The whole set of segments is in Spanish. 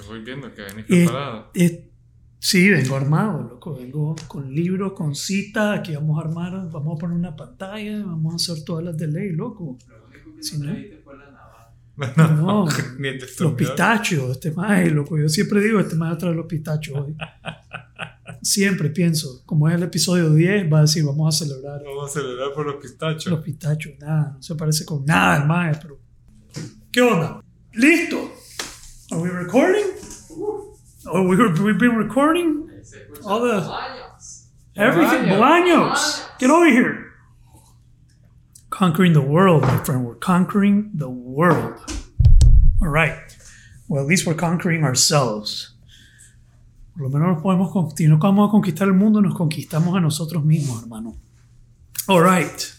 Que voy viendo que venís Eh, preparado. eh, sí, vengo armado, loco. Vengo con libros, con citas. Aquí vamos a armar, vamos a poner una pantalla, vamos a hacer todas las de ley, loco. Si no, no, Ni el los pistachos, este más, loco. Yo siempre digo, este más trae los pistachos hoy. Siempre pienso, como es el episodio 10, va a decir, vamos a celebrar Vamos a celebrar por los pistachos. los pistachos. Nada, no se parece con nada, el más, pero. ¿Qué onda? ¿Listo? ¿Are we recording? Oh, we, were, we've been recording? All the. Everything. Bolaños! Get over here! Conquering the world, my friend. We're conquering the world. All right. Well, at least we're conquering ourselves. Por lo menos nos podemos, si no vamos a conquistar el mundo, nos conquistamos a nosotros mismos, hermano. All right.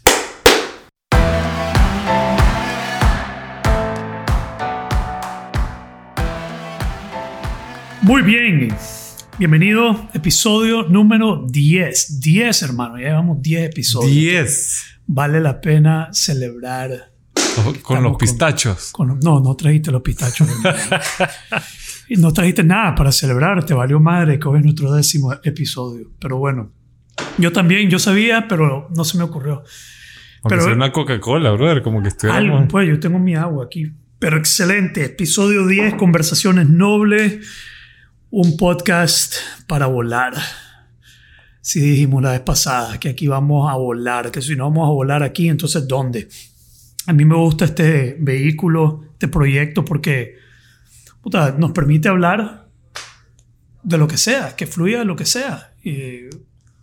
Muy bien. Bienvenido, episodio número 10. 10, hermano. Ya llevamos 10 episodios. 10. Vale la pena celebrar. Con Estamos los con- pistachos. con- no, no trajiste los pistachos. y no trajiste nada para celebrar. Te valió madre que hoy es nuestro décimo episodio. Pero bueno, yo también, yo sabía, pero no se me ocurrió. Aunque Pero- sea una Coca-Cola, brother. Como que Algo, estuviéramos... pues yo tengo mi agua aquí. Pero excelente. Episodio 10, Conversaciones Nobles. Un podcast para volar. Si dijimos la vez pasada que aquí vamos a volar, que si no vamos a volar aquí, entonces ¿dónde? A mí me gusta este vehículo, este proyecto, porque puta, nos permite hablar de lo que sea, que fluya lo que sea. Eh,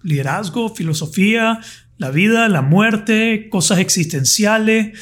liderazgo, filosofía, la vida, la muerte, cosas existenciales.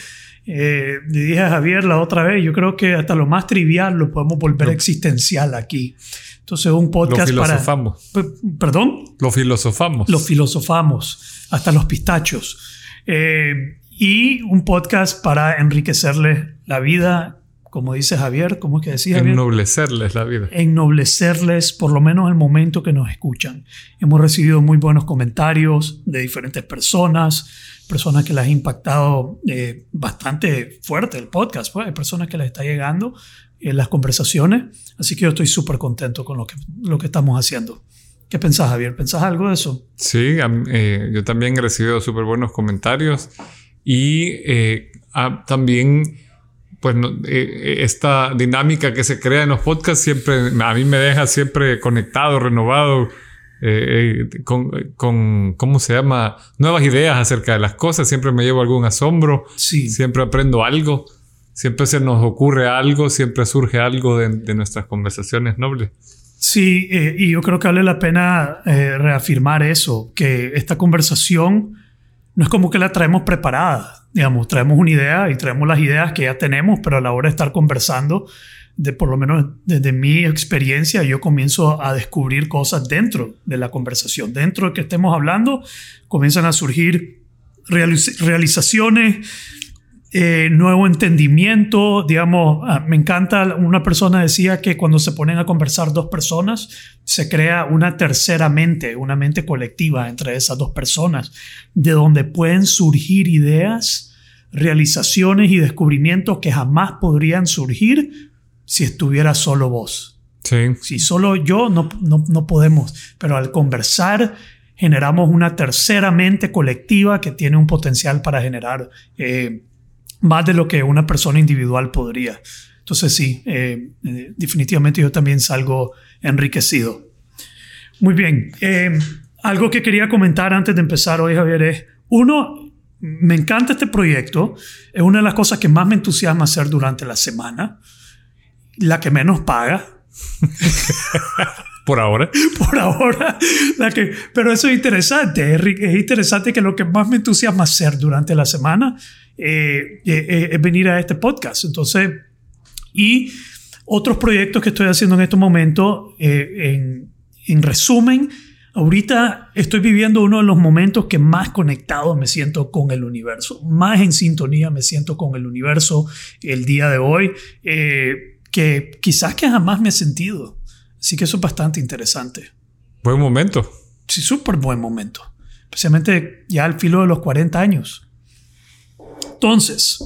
Eh, le dije a Javier la otra vez, yo creo que hasta lo más trivial lo podemos volver existencial aquí. Entonces, un Lo podcast para... filosofamos. Perdón, Lo filosofamos. lo filosofamos, hasta los pistachos. Eh, y un podcast para enriquecerles la vida, como dice Javier, ¿cómo es que decía Javier? Ennoblecerles la vida. ennoblecerles por lo menos el momento que nos escuchan. Hemos recibido muy buenos comentarios de diferentes personas, personas que les ha impactado eh, bastante fuerte el podcast, pues hay personas que les está llegando en las conversaciones, así que yo estoy súper contento con lo que, lo que estamos haciendo. ¿Qué pensás, Javier? ¿Pensás algo de eso? Sí, eh, yo también he recibido súper buenos comentarios y eh, ah, también pues no- eh, esta dinámica que se crea en los podcasts siempre a mí me deja siempre conectado, renovado eh, eh, con, con, ¿cómo se llama? Nuevas ideas acerca de las cosas, siempre me llevo algún asombro, Sí. siempre aprendo algo, siempre se nos ocurre algo, siempre surge algo de, de nuestras conversaciones nobles. Sí, eh, y yo creo que vale la pena eh, reafirmar eso, que esta conversación no es como que la traemos preparada, digamos, traemos una idea y traemos las ideas que ya tenemos, pero a la hora de estar conversando, de por lo menos desde mi experiencia, yo comienzo a descubrir cosas dentro de la conversación, dentro de que estemos hablando, comienzan a surgir realiz- realizaciones, eh, nuevo entendimiento, digamos, ah, me encanta, una persona decía que cuando se ponen a conversar dos personas, se crea una tercera mente, una mente colectiva entre esas dos personas, de donde pueden surgir ideas, realizaciones y descubrimientos que jamás podrían surgir si estuviera solo vos. Sí, Si solo yo no, no, no podemos, pero al conversar generamos una tercera mente colectiva que tiene un potencial para generar eh, más de lo que una persona individual podría. Entonces sí, eh, eh, definitivamente yo también salgo enriquecido. Muy bien, eh, algo que quería comentar antes de empezar hoy, Javier, es, uno, me encanta este proyecto, es una de las cosas que más me entusiasma hacer durante la semana, la que menos paga, por ahora. por ahora. La que, pero eso es interesante. Es, interesante que lo que más me entusiasma hacer durante la semana eh, eh, eh, es venir a este podcast. Entonces, y otros proyectos que estoy haciendo en este momento, en, en resumen, ahorita estoy viviendo uno de los momentos que más conectado me siento con el universo, más en sintonía me siento con el universo el día de hoy, que quizás que jamás me he sentido. Así que eso es bastante interesante. Buen momento. Sí, súper buen momento. Especialmente ya al filo de los 40 años. Entonces,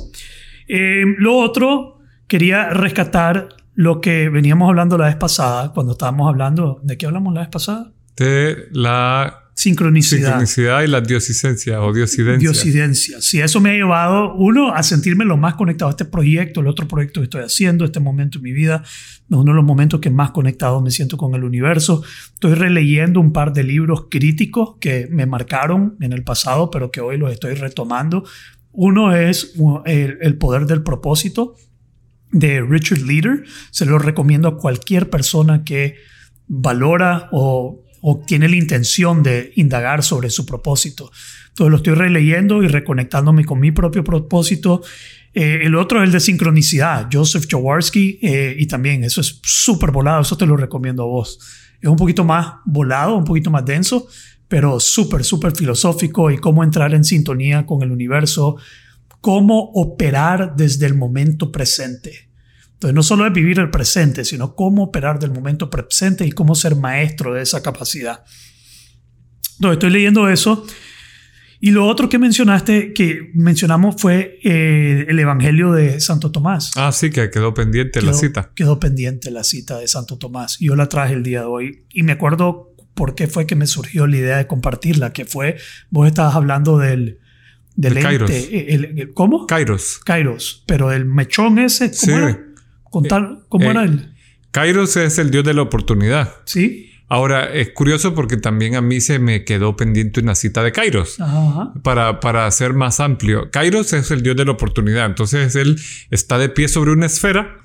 eh, lo otro, quería rescatar lo que veníamos hablando la vez pasada, cuando estábamos hablando, ¿de qué hablamos la vez pasada? De la Sincronicidad. sincronicidad y la diosicencia o diosidencia. Diosidencia. Sí, eso me ha llevado, uno, a sentirme lo más conectado a este proyecto, el otro proyecto que estoy haciendo, este momento en mi vida, uno de los momentos que más conectado me siento con el universo. Estoy releyendo un par de libros críticos que me marcaron en el pasado, pero que hoy los estoy retomando. Uno es uh, El, poder del propósito de Richard Leader. Se lo recomiendo a cualquier persona que valora o o tiene la intención de indagar sobre su propósito. Entonces lo estoy releyendo y reconectándome con mi propio propósito. Eh, el otro es el de sincronicidad, Joseph Jaworski, eh, y también eso es súper volado, eso te lo recomiendo a vos. Es un poquito más volado, un poquito más denso, pero súper, súper filosófico y cómo entrar en sintonía con el universo, cómo operar desde el momento presente. Entonces, no solo es vivir el presente, sino cómo operar del momento presente y cómo ser maestro de esa capacidad. Entonces, estoy leyendo eso. Y lo otro que mencionaste, que mencionamos, fue eh, el Evangelio de Santo Tomás. Ah, sí, que quedó pendiente la cita. Quedó pendiente la cita de Santo Tomás. Yo la traje el día de hoy. Y me acuerdo por qué fue que me surgió la idea de compartirla, que fue, vos estabas hablando del, del De Kairos. el- ¿Cómo? Kairos. Kairos. Pero el mechón ese, ¿cómo Sí. era? Contar, ¿Cómo eh, era él? Kairos es el dios de la oportunidad. Sí. Ahora, es curioso porque también a mí se me quedó pendiente una cita de Kairos. Ajá. Para, para ser más amplio, Kairos es el dios de la oportunidad. Entonces él está de pie sobre una esfera,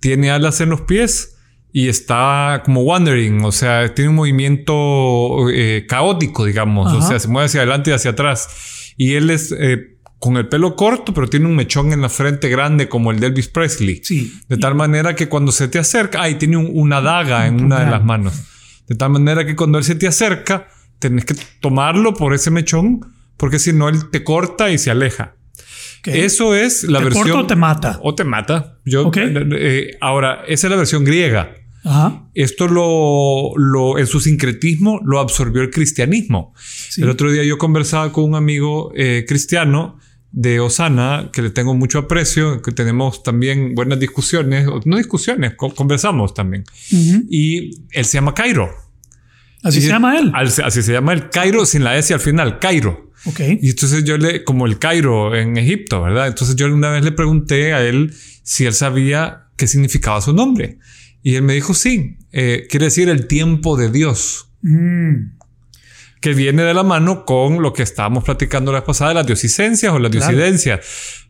tiene alas en los pies y está como wandering, o sea, tiene un movimiento eh, caótico, digamos, o Ajá. sea, se mueve hacia adelante y hacia atrás. Y él es eh, con el pelo corto, pero tiene un mechón en la frente grande como el de Elvis Presley. Sí. De tal manera que cuando se te acerca, ay, tiene un- una daga en Un una de las manos. De tal manera que cuando él se te acerca, tenés que tomarlo por ese mechón, porque si no, él te corta y se aleja. Ok. Eso es la ¿Te versión. corta o te mata? O te mata. Yo, Ok. eh, ahora, esa es la versión griega. Ajá. Esto lo, lo, en su sincretismo lo absorbió el cristianismo. Sí. El otro día yo conversaba con un amigo eh, cristiano de Osana, que le tengo mucho aprecio, que tenemos también buenas discusiones, no discusiones, co- conversamos también. Ujú. Y él se llama Cairo. Así Y- se llama él. Al- así se llama el Cairo sin la S al final, Cairo. Ok. Y entonces yo le, como el Cairo en Egipto, ¿verdad? Entonces yo una vez le pregunté a él si él sabía qué significaba su nombre. Y él me dijo, sí, eh, quiere decir el tiempo de Dios, Mm. que viene de la mano con lo que estábamos platicando la vez pasada, las diosicencias o las Claro. diosidencias.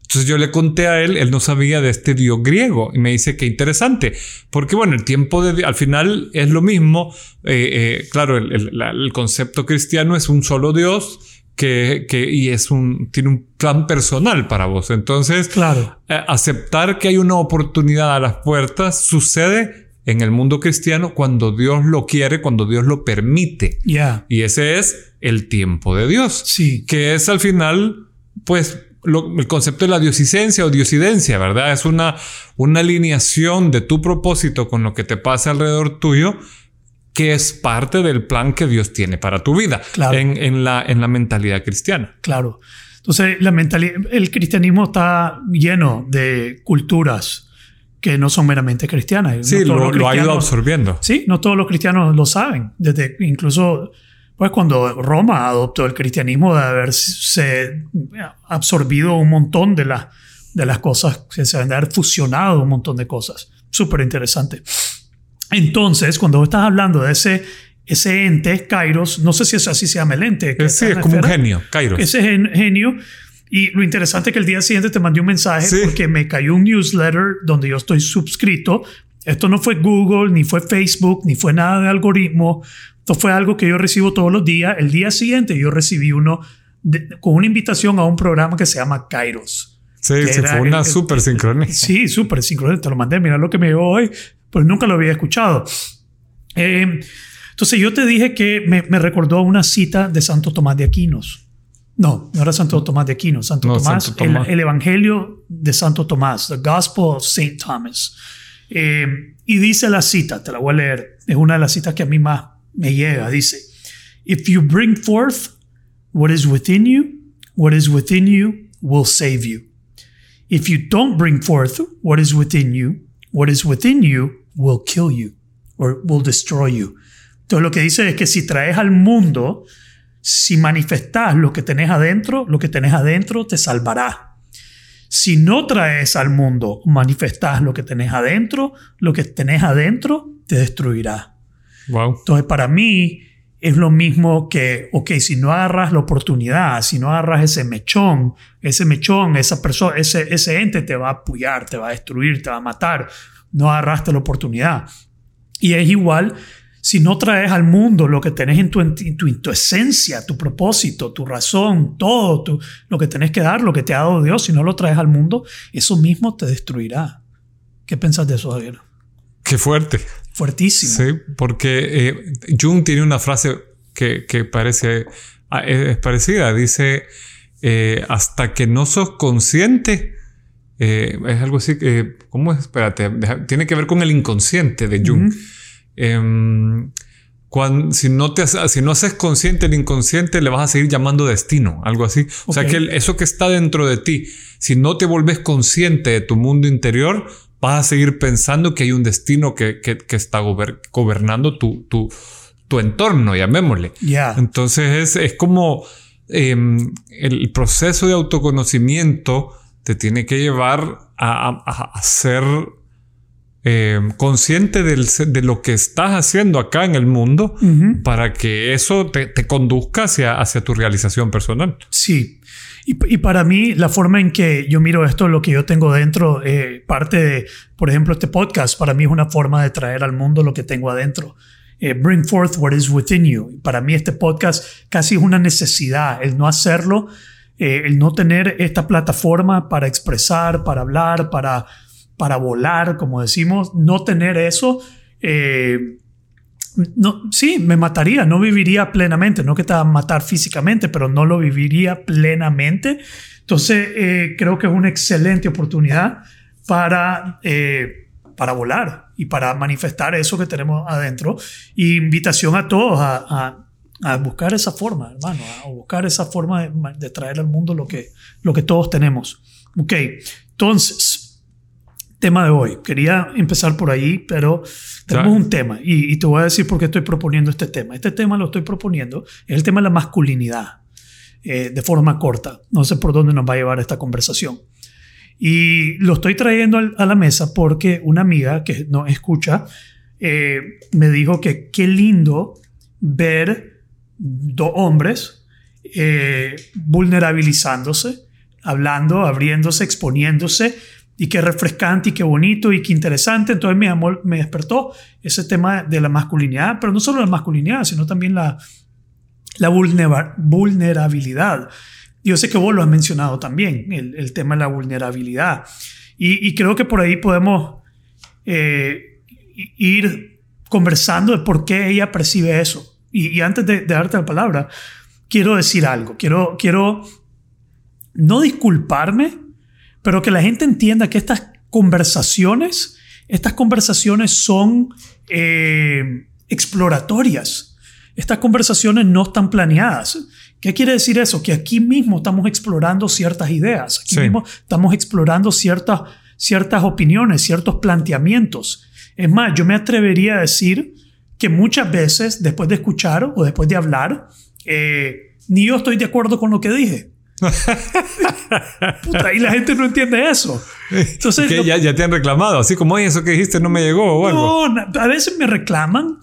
Entonces yo le conté a él, él no sabía de este dios griego y me dice que interesante, porque bueno, el tiempo de al final es lo mismo. Eh, eh, claro, el, el- la- el concepto cristiano es un solo Dios que, que y es un tiene un plan personal para vos. Entonces, Claro. eh, aceptar que hay una oportunidad a las puertas sucede en el mundo cristiano cuando Dios lo quiere, cuando Dios lo permite. Y ese es el tiempo de Dios Sí. que es al final, pues, lo- el concepto de la diosicencia o diosidencia, ¿verdad? Es una, una alineación de tu propósito con lo que te pasa alrededor tuyo, que es parte del plan que Dios tiene para tu vida Claro. en, en la, en la mentalidad cristiana. Claro. Entonces, la mentalidad, el cristianismo está lleno de culturas que no son meramente cristianas. Sí, No lo, ha ido cristianos- absorbiendo. Sí, no todos los cristianos lo saben. Desde incluso, pues cuando Roma adoptó el cristianismo, de haberse absorbido un montón de, las de las cosas, se deben de haber fusionado un montón de cosas. Súper interesante. Entonces, cuando estás hablando de ese, ese ente, Kairos, no sé si es así se llama el ente. que sí, es la como un genio, Cairo. Ese gen- genio. Y lo interesante es que el día siguiente te mandé un mensaje Sí. porque me cayó un newsletter donde yo estoy suscrito. Esto no fue Google, ni fue Facebook, ni fue nada de algoritmo. Esto fue algo que yo recibo todos los días. El día siguiente yo recibí uno de- con una invitación a un programa que se llama Kairos. Sí, fue una súper sincronía. Sí, súper sincronía. Te lo mandé. Mira lo que me llegó hoy. Pues nunca lo había escuchado. Eh, entonces yo te dije que me, me recordó una cita de Santo Tomás de Aquinos. No, no era Santo Tomás de Aquinos. Santo No, Tomás, Santo Tomás. El, el Evangelio de Santo Tomás, The Gospel of Saint Thomas. Eh, y dice la cita, te la voy a leer. Es una de las citas que a mí más me llega. Dice, If you bring forth what is within you, what is within you will save you. If you don't bring forth what is within you, what is within you will kill you or will destroy you. Entonces lo que dice es que si traes al mundo, si manifestas lo que tenés adentro, lo que tenés adentro te salvará. Si no traes al mundo, manifestás lo que tenés adentro, lo que tenés adentro te destruirá. Wow. Entonces para mí es lo mismo que, ok, si no agarras la oportunidad, si no agarras ese mechón, ese mechón, esa persona, ese, ese ente te va a apoyar, te va a destruir, te va a matar. No agarraste la oportunidad. Y es igual si no traes al mundo lo que tenés en tu, en tu, en tu esencia, tu propósito, tu razón, todo tu, lo que tenés que dar, lo que te ha dado Dios, si no lo traes al mundo, eso mismo te destruirá. ¿Qué pensás de eso, Javier? Qué fuerte. Fuertísimo. Sí, porque eh, Jung tiene una frase que, que parece ah, es parecida. Dice, eh, hasta que no sos consciente, eh, es algo así que, ¿cómo es? Espérate, deja- tiene que ver con el inconsciente de Jung. Ujú. Em, cuando, si, no te, si no haces consciente el inconsciente, le vas a seguir llamando destino, algo así. O sea que el- eso que está dentro de ti, si no te volves consciente de tu mundo interior, vas a seguir pensando que hay un destino que, que- que está gober- gobernando tu, tu, tu entorno, llamémosle. Ya. Entonces es, es como em, el proceso de autoconocimiento te tiene que llevar a, a- a ser em, consciente del de lo que estás haciendo acá en el mundo para que eso te, te conduzca hacia, hacia tu realización personal. Sí. Y, y para mí, la forma en que yo miro esto, lo que yo tengo dentro, eh, parte de, por ejemplo, este podcast, para mí es una forma de traer al mundo lo que tengo adentro. Eh, bring forth what is within you. Para mí este podcast casi es una necesidad, el no hacerlo, eh, el no tener esta plataforma para expresar, para hablar, para, para volar, como decimos, no tener eso. eh, no, sí, me mataría, no viviría plenamente, no que te va a matar físicamente, pero no lo viviría plenamente. Entonces, eh, creo que es una excelente oportunidad para, eh, para volar y para manifestar eso que tenemos adentro. Invitación a todos a, buscar esa forma, hermano, a buscar esa forma de, de traer al mundo lo que, lo que todos tenemos. Ok, entonces, tema de hoy. Quería empezar por ahí, pero tenemos un tema y, y te voy a decir por qué estoy proponiendo este tema. Este tema lo estoy proponiendo, es el tema de la masculinidad, eh, de forma corta. No sé por dónde nos va a llevar esta conversación. Y lo estoy trayendo al- a la mesa porque una amiga que no escucha eh, me dijo que qué lindo ver dos hombres eh, vulnerabilizándose, hablando, abriéndose, exponiéndose, y qué refrescante y qué bonito y qué interesante. Entonces me, llamó- me despertó ese tema de la masculinidad, pero no solo la masculinidad, sino también la, la vulnera- vulnerabilidad. Yo sé que vos lo has mencionado también, el, tema de la vulnerabilidad. Y, creo que por ahí podemos eh, ir conversando de por qué ella percibe eso. Y, y antes de, de darte la palabra, quiero decir algo. Quiero, quiero no disculparme, pero que la gente entienda que estas conversaciones, estas conversaciones son eh, exploratorias. Estas conversaciones no están planeadas. ¿Qué quiere decir eso? Que aquí mismo estamos explorando ciertas ideas, aquí Sí. mismo estamos explorando ciertas, ciertas opiniones, ciertos planteamientos. Es más, yo me atrevería a decir que muchas veces, después de escuchar o después de hablar, eh, ni yo estoy de acuerdo con lo que dije. Puta, y la gente no entiende eso. Entonces, que ya, ya te han reclamado, así como "Oye, eso que dijiste no me llegó o algo. no, a veces me reclaman,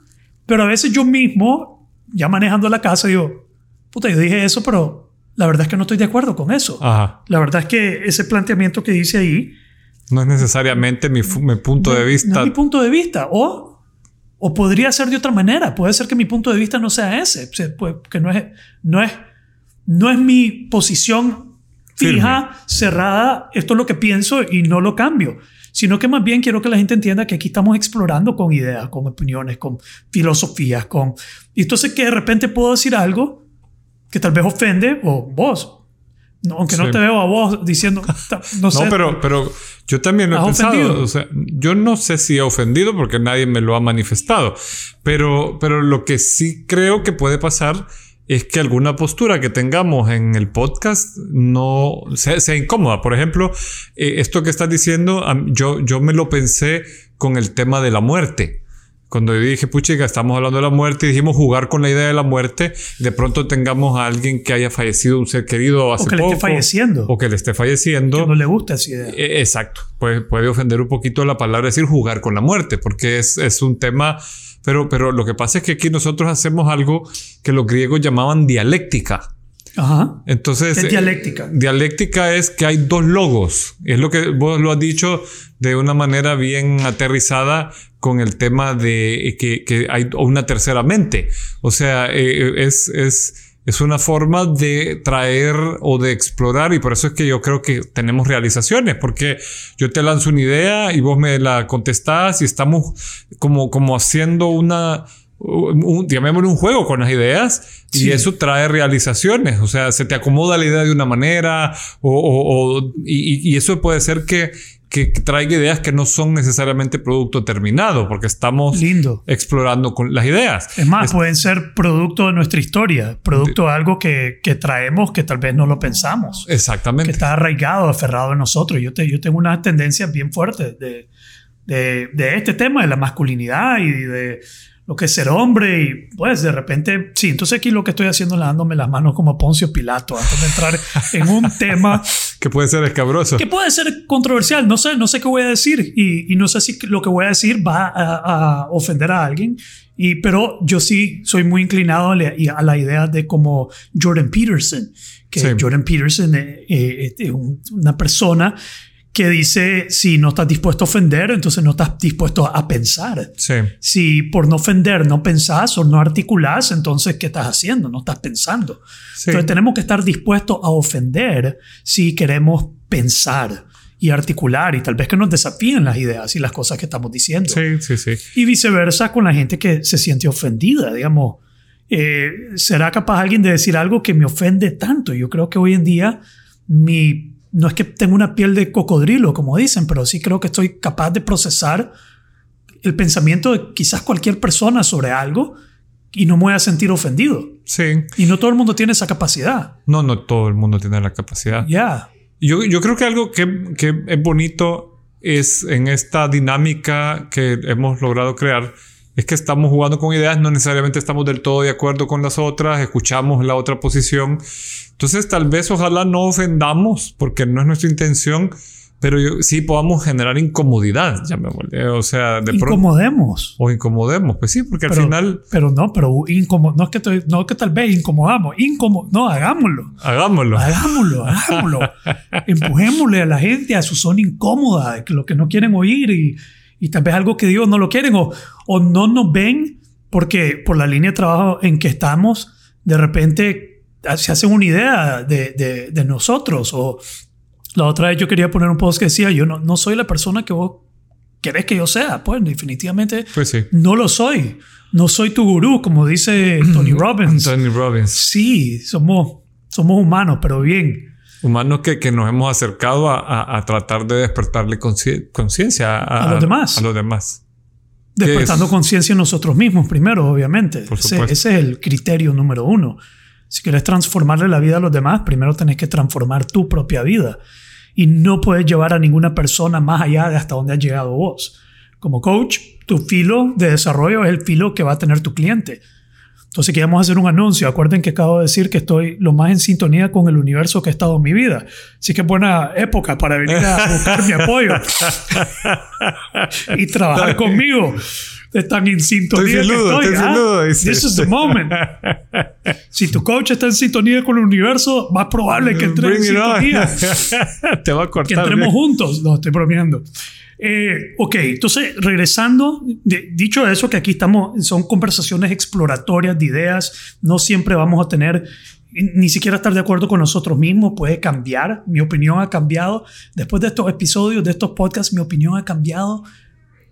pero a veces yo mismo, ya manejando la casa, digo, puta, yo dije eso, pero la verdad es que no estoy de acuerdo con eso. Ajá. La verdad es que ese planteamiento que dice ahí No es necesariamente mi, punto no- de no vista. es mi punto de vista. O, o podría ser de otra manera. Puede ser que mi punto de vista no sea ese. Se- pues, que no es, no es, no es mi posición fija, cerrada. Esto es lo que pienso y no lo cambio. Sino que más bien quiero que la gente entienda que aquí estamos explorando con ideas, con opiniones, con filosofías, con... Y entonces que de repente puedo decir algo que tal vez ofende o vos. No, aunque no te veo a vos diciendo... No, sé. No, pero, pero yo también lo he ¿Has pensado. ofendido? O sea, yo no sé si he ofendido porque nadie me lo ha manifestado. Pero, pero lo que sí creo que puede pasar es que alguna postura que tengamos en el podcast no sea, incómoda. Por ejemplo, eh, esto que estás diciendo, yo, yo me lo pensé con el tema de la muerte. Cuando yo dije, puchica, estamos hablando de la muerte y dijimos jugar con la idea de la muerte, de pronto tengamos a alguien que haya fallecido, un ser querido hace poco. O que le esté falleciendo. O que le esté falleciendo. Que no le gusta esa idea. E, exacto. Puede, puede ofender un poquito la palabra decir jugar con la muerte, porque es, es un tema... Pero, pero lo que pasa es que aquí nosotros hacemos algo que los griegos llamaban dialéctica. Ajá. Entonces. ¿Qué es dialéctica? Eh, dialéctica es que hay dos logos. Es lo que vos lo has dicho de una manera bien aterrizada con el tema de que, que hay una tercera mente. O sea, eh, es, es, es una forma de traer o de explorar y por eso es que yo creo que tenemos realizaciones, porque yo te lanzo una idea y vos me la contestás y estamos como, como haciendo una, un, llamémosle un juego con las ideas y eso trae realizaciones. O sea, se te acomoda la idea de una manera o, o, y, y, eso puede ser que, que traiga ideas que no son necesariamente producto terminado porque estamos Lindo. explorando con las ideas. Es más, pueden ser producto de nuestra historia, producto de algo que, que, traemos que tal vez no lo pensamos. Exactamente. Que está arraigado, aferrado en nosotros. Yo, te, yo tengo una tendencia bien fuerte de, de, de este tema de la masculinidad y de lo que es ser hombre y pues de repente, sí, entonces aquí lo que estoy haciendo es dándome las manos como Poncio Pilato antes de entrar en un tema que puede ser escabroso. Que puede ser controversial, no sé, no sé qué voy a decir y, y no sé si lo que voy a decir va a, ofender a alguien, y, pero yo sí soy muy inclinado a la, idea de como Jordan Peterson, que Jordan Peterson eh, eh, es una persona que dice, si no estás dispuesto a ofender, entonces no estás dispuesto a pensar. Sí. Si por no ofender no pensás o no articulás, entonces ¿qué estás haciendo? No estás pensando. Entonces tenemos que estar dispuestos a ofender si queremos pensar y articular y tal vez que nos desafíen las ideas y las cosas que estamos diciendo. Sí, sí, sí. Y viceversa con la gente que se siente ofendida, digamos. Eh, ¿Será capaz alguien de decir algo que me ofende tanto? Yo creo que hoy en día mi no es que tenga una piel de cocodrilo, como dicen, pero sí creo que estoy capaz de procesar el pensamiento de quizás cualquier persona sobre algo y no me voy a sentir ofendido. Sí. Y no todo el mundo tiene esa capacidad. No, no todo el mundo tiene la capacidad. Ya. Yo, yo creo que algo que, que es bonito es en esta dinámica que hemos logrado crear es que estamos jugando con ideas, no necesariamente estamos del todo de acuerdo con las otras, escuchamos la otra posición. Entonces tal vez ojalá no ofendamos, porque no es nuestra intención, pero sí podamos generar incomodidad, O sea, de Incomodemos. o incomodemos, pues sí, porque al final. Pero no, pero incómodo, no es que, no que tal vez incomodamos, incómodo, no, hagámoslo. Hagámoslo. Hagámoslo, hagámoslo. Empujémosle a la gente a su zona incómoda, lo que no quieren oír y y tal vez algo que Dios no lo quieren o, o no nos ven porque por la línea de trabajo en que estamos, de repente se hacen una idea de, de, de nosotros. O la otra vez yo quería poner un post que decía, yo no, no soy la persona que vos querés que yo sea. Pues definitivamente pues sí. no lo soy. No soy tu gurú, como dice Tony Robbins. Tony Robbins. Sí, somos, somos humanos, pero bien. Humanos que, que nos hemos acercado a, a, tratar de despertarle conciencia a, a, los demás. A los demás. Despertando conciencia nosotros mismos primero, obviamente. Ese, ese, es el criterio número uno. Si quieres transformarle la vida a los demás, primero tenés que transformar tu propia vida. Y no puedes llevar a ninguna persona más allá de hasta donde has llegado vos. Como coach, tu filo de desarrollo es el filo que va a tener tu cliente. Entonces queríamos hacer un anuncio. Acuerden que acabo de decir que estoy lo más en sintonía con el universo que he estado en mi vida. Así que buena época para venir a buscar mi apoyo y trabajar conmigo. Están en sintonía estoy que estoy. ¿ah? This is the moment. Si tu coach está en sintonía con el universo, más probable que entre en sintonía. Te va a cortar. Que entremos juntos. No, estoy bromeando. Eh, ok, entonces regresando, dicho eso, que aquí estamos, son conversaciones exploratorias de ideas, no siempre vamos a tener ni siquiera estar de acuerdo con nosotros mismos, puede cambiar, mi opinión ha cambiado, después de estos episodios, de estos podcasts, mi opinión ha cambiado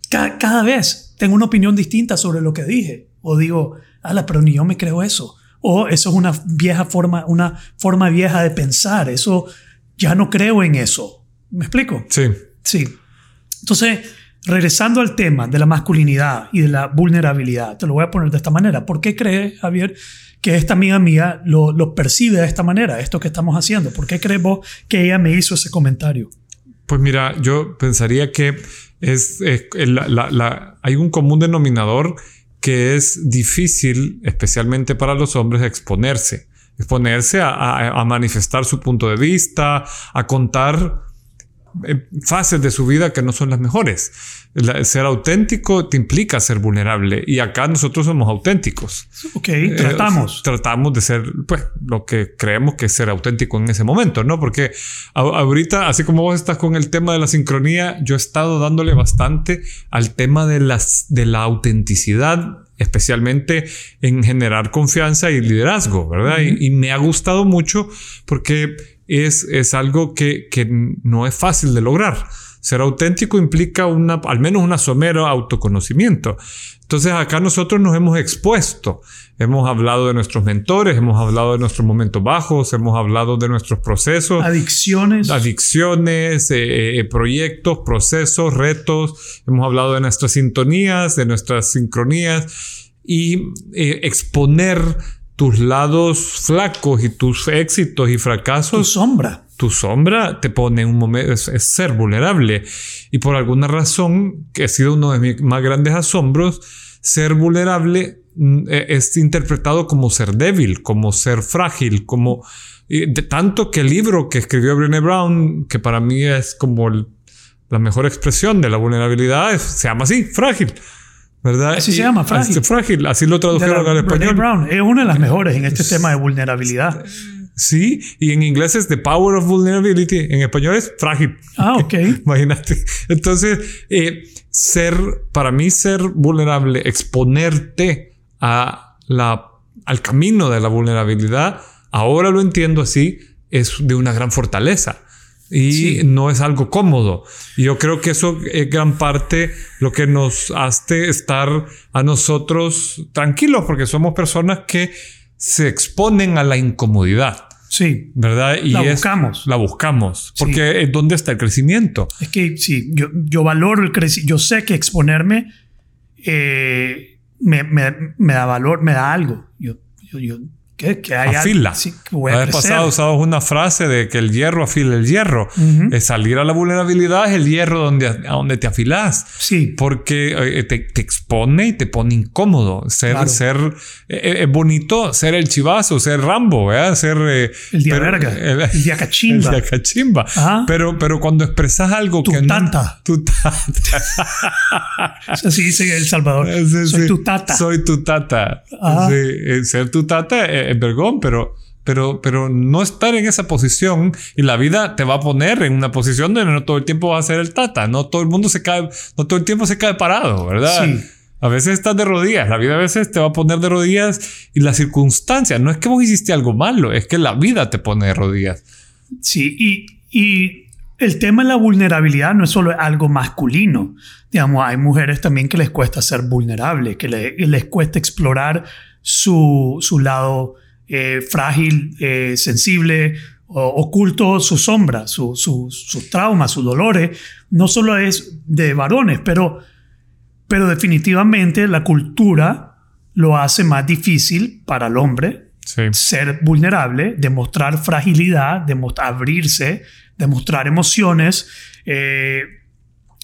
cada, vez, tengo una opinión distinta sobre lo que dije, o digo, ala, pero ni yo me creo eso, o eso es una vieja forma, una forma vieja de pensar, eso ya no creo en eso, ¿me explico? Sí. Sí. Entonces, regresando al tema de la masculinidad y de la vulnerabilidad, te lo voy a poner de esta manera. ¿Por qué crees, Javier, que esta amiga mía lo, lo percibe de esta manera, esto que estamos haciendo? ¿Por qué crees vos que ella me hizo ese comentario? Pues mira, yo pensaría que es, hay un común denominador que es difícil, especialmente para los hombres, exponerse. Exponerse a manifestar su punto de vista, a contar fases de su vida que no son las mejores. ser auténtico te implica ser vulnerable y acá nosotros somos auténticos. Ok, eh, tratamos. tratamos de ser, pues, lo que creemos que es ser auténtico en ese momento, ¿no? Porque ahorita, así como vos estás con el tema de la sincronía, yo he estado dándole bastante al tema de, las, de la autenticidad especialmente en generar confianza y liderazgo, ¿verdad? y, me ha gustado mucho porque es, es algo que, que no es fácil de lograr. Ser auténtico implica una, al menos un somero autoconocimiento. Entonces acá nosotros nos hemos expuesto. Hemos hablado de nuestros mentores, hemos hablado de nuestros momentos bajos, hemos hablado de nuestros procesos. Adicciones. Adicciones, eh, eh, proyectos, procesos, retos. Hemos hablado de nuestras sintonías, de nuestras sincronías y eh, exponer tus lados flacos y tus éxitos y fracasos. Tu sombra. Tu sombra te pone en un momento, es, ser vulnerable. Y por alguna razón, que ha sido uno de mis más grandes asombros, ser vulnerable mm, e, es interpretado como ser débil, como ser frágil, como... De tanto que el libro que escribió Brené Brown, que para mí es como la mejor expresión de la vulnerabilidad, se llama así, frágil. ¿Verdad? Así se llama, frágil. Así, frágil, así lo tradujeron al español. Brown es una de las mejores en este tema de vulnerabilidad. Sí, y en inglés es The Power of Vulnerability, en español es frágil. Ah, ok. Imagínate. Entonces, eh, ser, para mí ser vulnerable, exponerte a la, al camino de la vulnerabilidad, ahora lo entiendo así, es de una gran fortaleza y no es algo cómodo. Yo creo que eso es gran parte lo que nos hace estar a nosotros tranquilos, porque somos personas que se exponen a la incomodidad. Sí. ¿Verdad? Y la buscamos. La buscamos. Porque es donde está el crecimiento. Es que sí, yo, yo valoro el crecimiento. Yo sé que exponerme eh, me, me, da valor, me da algo. Yo, yo, yo que, que hay afila. Sí, la vez pasada usamos una frase de que el hierro afila el hierro. es salir a la vulnerabilidad es el hierro donde, a donde te afilas. Sí. Porque eh, te, te, expone y te pone incómodo. Ser, ser, eh, es bonito ser el chivazo, ser Rambo, ¿verdad? Ser... Eh, el día verga. El, el día cachimba. El día cachimba. Pero, pero cuando expresas algo tu que tata. tu tata. Así dice El Salvador. soy tu tata. Soy tu tata. ser tu tata es vergón, pero, pero, pero no estar en esa posición y la vida te va a poner en una posición donde no todo el tiempo va a ser el tata, no todo el mundo se cae, no todo el tiempo se cae parado, ¿verdad? Sí. A veces estás de rodillas, la vida a veces te va a poner de rodillas y la circunstancia, no es que vos hiciste algo malo, es que la vida te pone de rodillas. Sí, y, y el tema de la vulnerabilidad no es solo algo masculino. Digamos, hay mujeres también que les cuesta ser vulnerables, que les cuesta explorar su, su lado eh, frágil, eh, sensible, oculto su sombra, sus su, su traumas, sus dolores, no solo es de varones, pero, pero definitivamente la cultura lo hace más difícil para el hombre ser vulnerable, demostrar fragilidad, demostrar, abrirse, demostrar emociones, eh,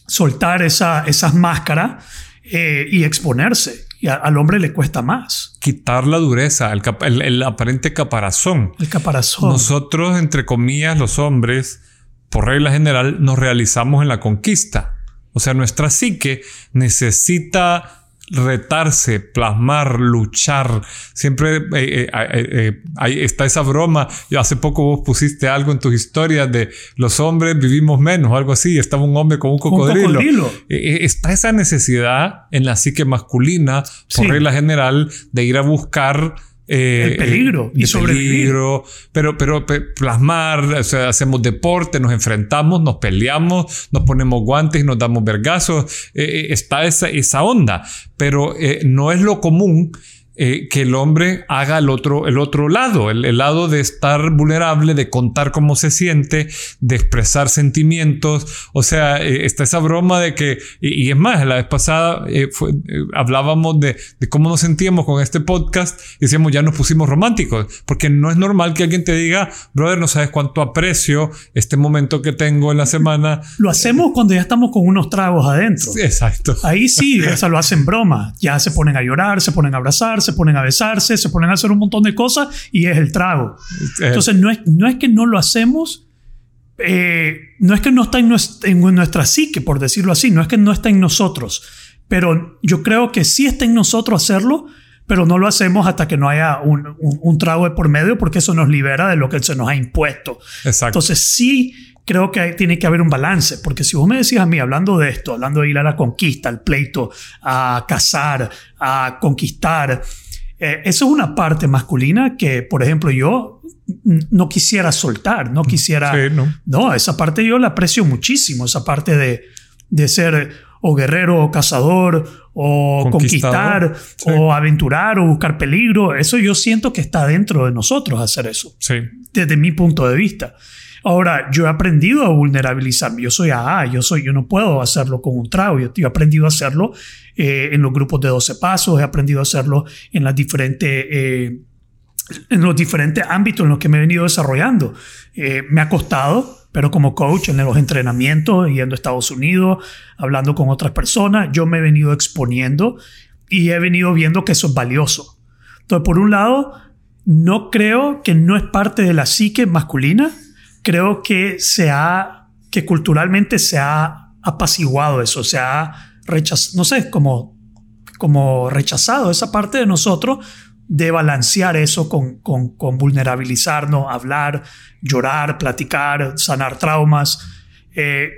soltar esa, esas máscaras y exponerse. Y al hombre le cuesta más. Quitar la dureza, el, aparente caparazón. El caparazón. Nosotros, entre comillas, los hombres, por regla general, nos realizamos en la conquista. O sea, nuestra psique necesita retarse, plasmar, luchar. Siempre eh, eh, eh, ahí está esa broma. Yo hace poco vos pusiste algo en tus historias de los hombres vivimos menos o algo así. Estaba un hombre con un cocodrilo. está esa necesidad en la psique masculina, por regla general, de ir a buscar eh, el peligro y Peligro, pero, pero plasmar, o sea, hacemos deporte, nos enfrentamos, nos peleamos, nos ponemos guantes y nos damos vergazos. Eh, eh, está esa, esa onda, pero no es lo común eh, que el hombre haga el otro, el otro lado, el, lado de estar vulnerable, de contar cómo se siente, de expresar sentimientos. O sea, eh, está esa broma de que, y, es más, la vez pasada eh, hablábamos de, de, cómo nos sentíamos con este podcast y decíamos, ya nos pusimos románticos, porque no es normal que alguien te diga, brother, no sabes cuánto aprecio este momento que tengo en la semana. Lo hacemos cuando ya estamos con unos tragos adentro. Exacto. Ahí sí, eso lo hacen broma. Ya se ponen a llorar, se ponen a abrazar se ponen a besarse, se ponen a hacer un montón de cosas y es el trago. Eh. Entonces no es, no es que no lo hacemos, eh, no es que no está en nuestra, en nuestra psique, por decirlo así, no es que no está en nosotros, pero yo creo que sí está en nosotros hacerlo, pero no lo hacemos hasta que no haya un, un, trago de por medio porque eso nos libera de lo que se nos ha impuesto. Exacto. Entonces sí creo que tiene que haber un balance, porque si vos me decís a mí, hablando de esto, hablando de ir a la conquista, al pleito, a cazar, a conquistar, eh, eso es una parte masculina que, por ejemplo, yo no quisiera soltar, no quisiera... no. esa parte yo la aprecio muchísimo, esa parte de, de ser o guerrero o cazador o conquistar o aventurar o buscar peligro. Eso yo siento que está dentro de nosotros hacer eso. Sí. Desde mi punto de vista. Ahora, yo he aprendido a vulnerabilizarme. Yo soy AA, yo, soy, yo no puedo hacerlo con un trago. Yo, he aprendido a hacerlo eh, en los grupos de 12 pasos, he aprendido a hacerlo en las diferentes... Eh, en los diferentes ámbitos en los que me he venido desarrollando. Eh, me ha costado, pero como coach en los entrenamientos, yendo a Estados Unidos, hablando con otras personas, yo me he venido exponiendo y he venido viendo que eso es valioso. Entonces, por un lado, no creo que no es parte de la psique masculina, creo que se ha, que culturalmente se ha apaciguado eso, se ha rechazado, no sé, como, como rechazado esa parte de nosotros de balancear eso con, con, con vulnerabilizarnos, hablar, llorar, platicar, sanar traumas, eh,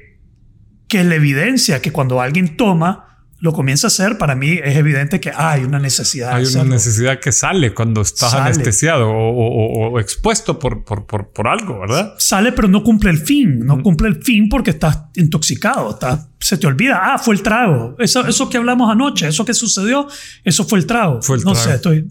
que es la evidencia que cuando alguien toma lo comienza a hacer, para mí es evidente que hay una necesidad. Hay una necesidad que sale cuando estás anestesiado o, expuesto por, por, por, algo, ¿verdad? Sale, pero no cumple el fin. No cumple el fin porque estás intoxicado. se te olvida, ah, fue el trago. Eso, eso que hablamos anoche, eso que sucedió, eso fue el trago. Fue el no sé, estoy,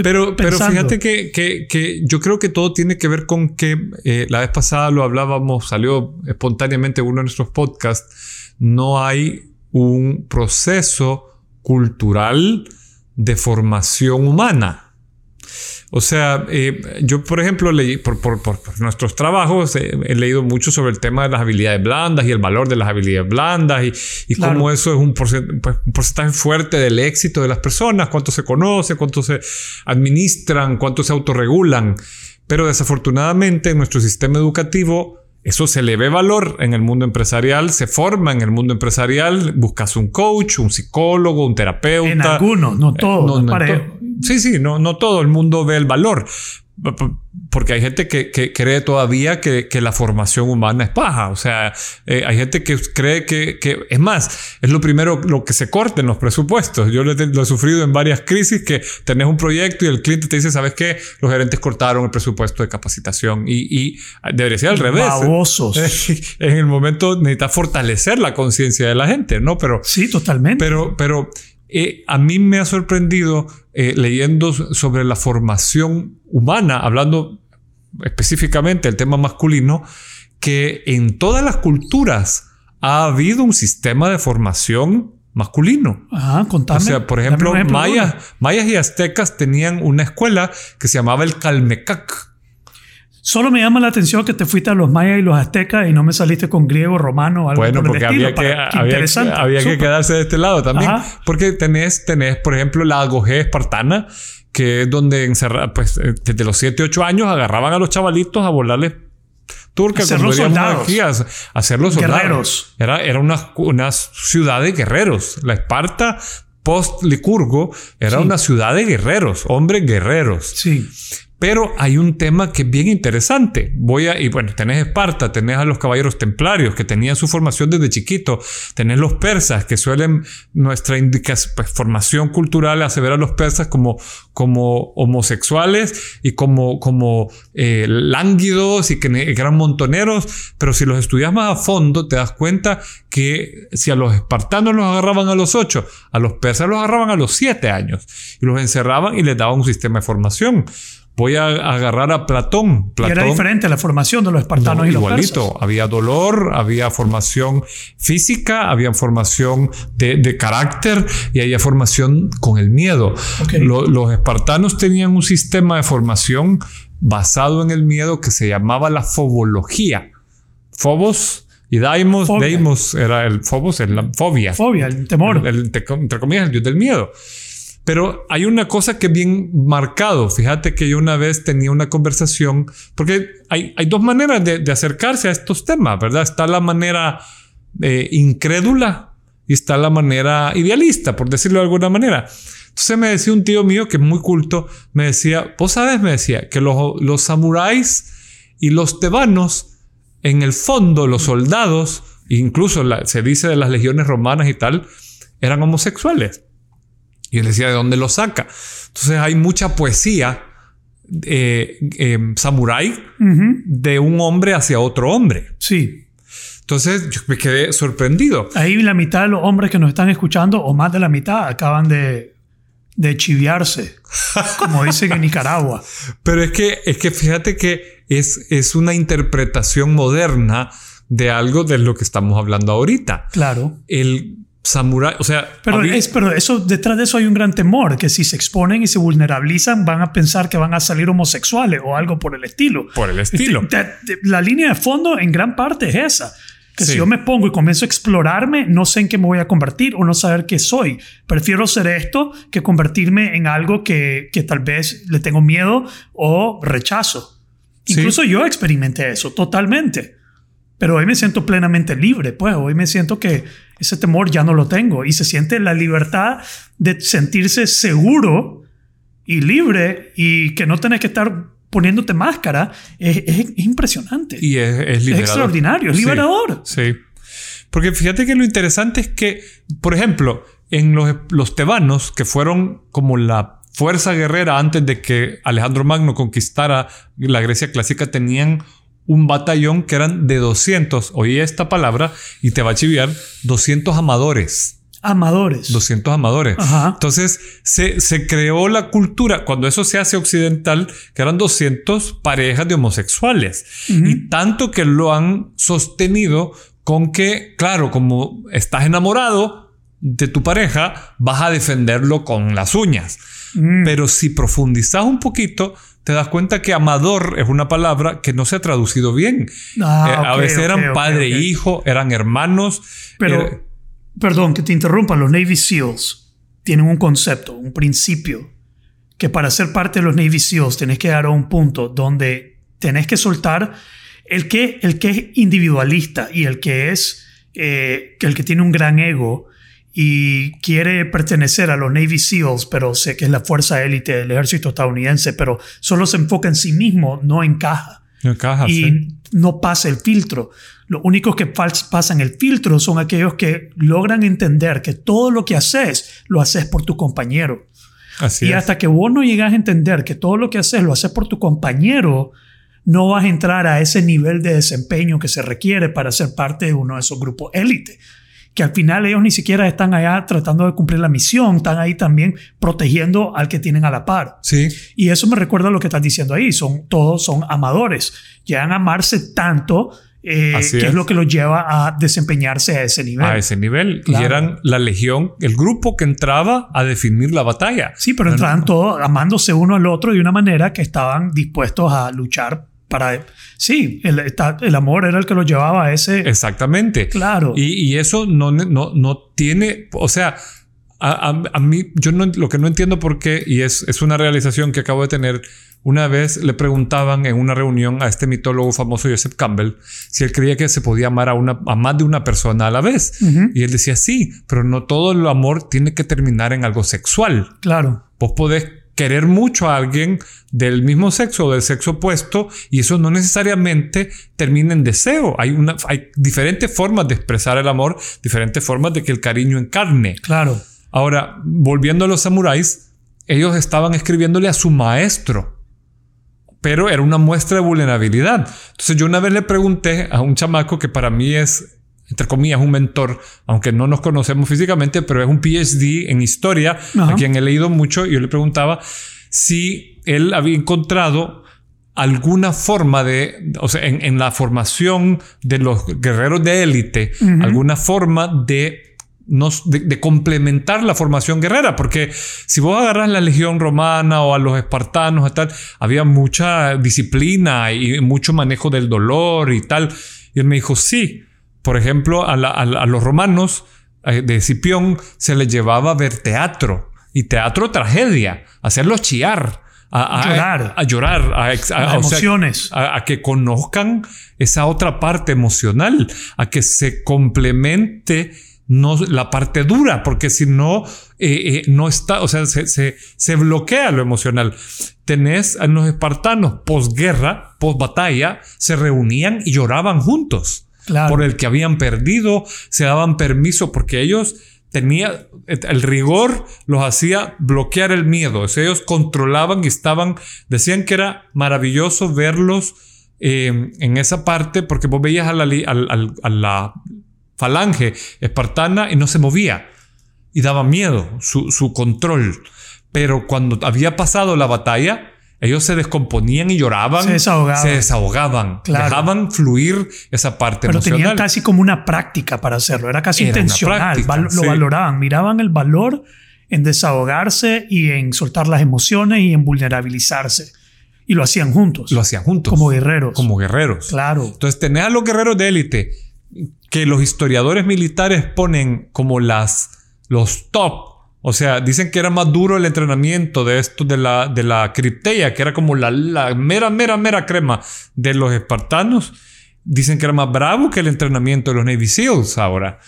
pero, pero fíjate que, que, que, yo creo que todo tiene que ver con que eh, la vez pasada lo hablábamos, salió espontáneamente uno de nuestros podcasts. No hay un proceso cultural de formación humana. O sea, eh, yo, por ejemplo, leí por, nuestros trabajos, eh, he leído mucho sobre el tema de las habilidades blandas y el valor de las habilidades blandas y, cómo eso es un, pues, un, porcentaje fuerte del éxito de las personas, cuánto se conoce, cuánto se administran, cuánto se autorregulan. Pero desafortunadamente en nuestro sistema educativo eso se le ve valor en el mundo empresarial, se forma en el mundo empresarial, buscas un coach, un psicólogo, un terapeuta. En algunos, no todos. sí, sí, no, no todo el mundo ve el valor. Porque hay gente que, cree todavía que, la formación humana es paja. O sea, eh, hay gente que cree que, es más, es lo primero lo que se corta en los presupuestos. Yo lo he, sufrido en varias crisis que tenés un proyecto y el cliente te dice, ¿sabes qué? Los gerentes cortaron el presupuesto de capacitación y, debería ser al revés. en el momento necesitas fortalecer la conciencia de la gente, ¿no? Pero, sí, totalmente. Pero, pero eh, a mí me ha sorprendido eh, leyendo sobre la formación humana, hablando específicamente del tema masculino, que en todas las culturas ha habido un sistema de formación masculino. Ajá, contame. O sea, por ejemplo, mayas, mayas y aztecas tenían una escuela que se llamaba el Calmecac. Solo me llama la atención que te fuiste a los mayas y los aztecas y no me saliste con griego, romano o algo Bueno, porque había, que, había, que, quedarse de este lado también. Porque tenés, tenés, por ejemplo, la agogé espartana, que es donde encerrar, pues eh, desde los 7, 8 años agarraban a los chavalitos a volarles turcas. Hacer los soldados. Aquí, a, hacer los soldados. Guerreros. Era, era una, una ciudad de guerreros. La Esparta post-Licurgo era una ciudad de guerreros, hombres guerreros. Sí. Pero hay un tema que es bien interesante. Voy a, y bueno, tenés Esparta, tenés a los caballeros templarios que tenían su formación desde chiquito, tenés los persas que suelen, nuestra pues, formación cultural hace ver a los persas como, como homosexuales y como, como eh, lánguidos y que, que eran montoneros. Pero si los estudias más a fondo, te das cuenta que si a los espartanos los agarraban a los ocho, a los persas los agarraban a los siete años y los encerraban y les daban un sistema de formación. Voy a agarrar a Platón. y era diferente la formación de los espartanos y los igualito. Había dolor, había formación física, había formación de, carácter y había formación con el miedo. los espartanos tenían un sistema de formación basado en el miedo que se llamaba la fobología. Fobos y Daimos, Deimos era el Fobos, la fobia. Fobia, el temor. entre comillas, el dios del miedo. Pero hay una cosa que es bien marcado. Fíjate que yo una vez tenía una conversación, porque hay, dos maneras de, acercarse a estos temas, ¿verdad? Está la manera eh, incrédula y está la manera idealista, por decirlo de alguna manera. Entonces me decía un tío mío que es muy culto, me decía, vos sabes, me decía, que los samuráis y los tebanos, en el fondo, los soldados, incluso se dice de las legiones romanas y tal, eran homosexuales. Y él decía, ¿de dónde lo saca? Entonces hay mucha poesía eh, eh samurái de un hombre hacia otro hombre. Sí. Entonces yo me quedé sorprendido. Ahí la mitad de los hombres que nos están escuchando, o más de la mitad, acaban de, de chiviarse, como dicen en Nicaragua. Pero es que, es que fíjate que es, es una interpretación moderna de algo de lo que estamos hablando ahorita. Claro. El samurái, o sea... Pero, es, pero eso, detrás de eso hay un gran temor, que si se exponen y se vulnerabilizan van a pensar que van a salir homosexuales o algo por el estilo. Por el estilo. Este, la línea de fondo en gran parte es esa. Que si yo me pongo y comienzo a explorarme, no sé en qué me voy a convertir o no saber qué soy. Prefiero ser esto que convertirme en algo que, que tal vez le tengo miedo o rechazo. Incluso yo experimenté eso totalmente. Pero hoy me siento plenamente libre, pues hoy me siento que ese temor ya no lo tengo y se siente la libertad de sentirse seguro y libre y que no tenés que estar poniéndote máscara. Es, impresionante. Y es, es, es extraordinario, es liberador. Sí, Porque fíjate que lo interesante es que, por ejemplo, en los, los tebanos, que fueron como la fuerza guerrera antes de que Alejandro Magno conquistara la Grecia clásica, tenían un batallón que eran de 200, oí esta palabra y te va a chiviar, 200 amadores. Amadores. 200 amadores. Entonces se, se, creó la cultura, cuando eso se hace occidental, que eran 200 parejas de homosexuales. Y tanto que lo han sostenido con que, claro, como estás enamorado de tu pareja, vas a defenderlo con las uñas. Mm. Pero si profundizas un poquito, te das cuenta que amador es una palabra que no se ha traducido bien. Ah, eh, a veces eran padre e hijo, eran hermanos. Pero, perdón que te interrumpa, los Navy SEALs tienen un concepto, un principio, que para ser parte de los Navy SEALs tenés que dar a un punto donde tenés que soltar el que, el que es individualista y el que es, eh, el que tiene un gran ego y quiere pertenecer a los Navy SEALs, pero sé que es la fuerza élite del ejército estadounidense, pero solo se enfoca en sí mismo, no encaja. No encaja, y no pasa el filtro. Los únicos que pasan el filtro son aquellos que logran entender que todo lo que haces lo haces por tu compañero. Así y hasta que vos no llegas a entender que todo lo que haces lo haces por tu compañero, no vas a entrar a ese nivel de desempeño que se requiere para ser parte de uno de esos grupos élite que al final ellos ni siquiera están allá tratando de cumplir la misión, están ahí también protegiendo al que tienen a la par. Sí. Y eso me recuerda a lo que estás diciendo ahí, son todos son amadores, llegan a amarse tanto eh, que es. lo que los lleva a desempeñarse a ese nivel. A ese nivel. Y eran la legión, el grupo que entraba a definir la batalla. Sí, pero entraban todos amándose uno al otro de una manera que estaban dispuestos a luchar para sí el, el, amor era el que lo llevaba a ese exactamente claro y, y eso no, no, no tiene o sea a, a, mí yo no, lo que no entiendo por qué y es, es una realización que acabo de tener una vez le preguntaban en una reunión a este mitólogo famoso Joseph Campbell si él creía que se podía amar a, una, a más de una persona a la vez. Y él decía sí, pero no todo el amor tiene que terminar en algo sexual. Claro. Vos podés querer mucho a alguien del mismo sexo o del sexo opuesto y eso no necesariamente termina en deseo. Hay, una, hay diferentes formas de expresar el amor, diferentes formas de que el cariño encarne. Claro. Ahora, volviendo a los samuráis, ellos estaban escribiéndole a su maestro, pero era una muestra de vulnerabilidad. Entonces yo una vez le pregunté a un chamaco que para mí es entre comillas, un mentor, aunque no nos conocemos físicamente, pero es un PhD en historia, a quien he leído mucho. Y yo le preguntaba si él había encontrado alguna forma de, o sea, en, la formación de los guerreros de élite, alguna forma de de, complementar la formación guerrera, porque si vos agarras la legión romana o a los espartanos tal, había mucha disciplina y mucho manejo del dolor y tal. Y él me dijo, sí, por ejemplo, a, los romanos eh, de Cipión se les llevaba a ver teatro y teatro tragedia, hacerlos chillar. A, llorar, a, llorar, a, emociones, a, que conozcan esa otra parte emocional, a que se complemente no la parte dura, porque si no, eh, eh, no está, o sea, se, se, se, bloquea lo emocional. Tenés a los espartanos posguerra, batalla se reunían y lloraban juntos por el que habían perdido, se daban permiso porque ellos tenían el rigor los hacía bloquear el miedo. ellos controlaban y estaban, decían que era maravilloso verlos eh, en esa parte porque vos veías a la, falange espartana y no se movía y daba miedo su control. Pero cuando había pasado la batalla, ellos se descomponían y lloraban. Se desahogaban. Se desahogaban. Dejaban fluir esa parte Pero tenían casi como una práctica para hacerlo. Era casi intencional. lo valoraban. Miraban el valor en desahogarse y en soltar las emociones y en vulnerabilizarse. Y lo hacían juntos. Lo hacían juntos. Como guerreros. Como guerreros. Claro. Entonces, tener a los guerreros de élite que los historiadores militares ponen como las, los top o sea, dicen que era más duro el entrenamiento de esto de la, de la cripteia, que era como la, mera, mera, mera crema de los espartanos. Dicen que era más bravo que el entrenamiento de los Navy SEALs ahora.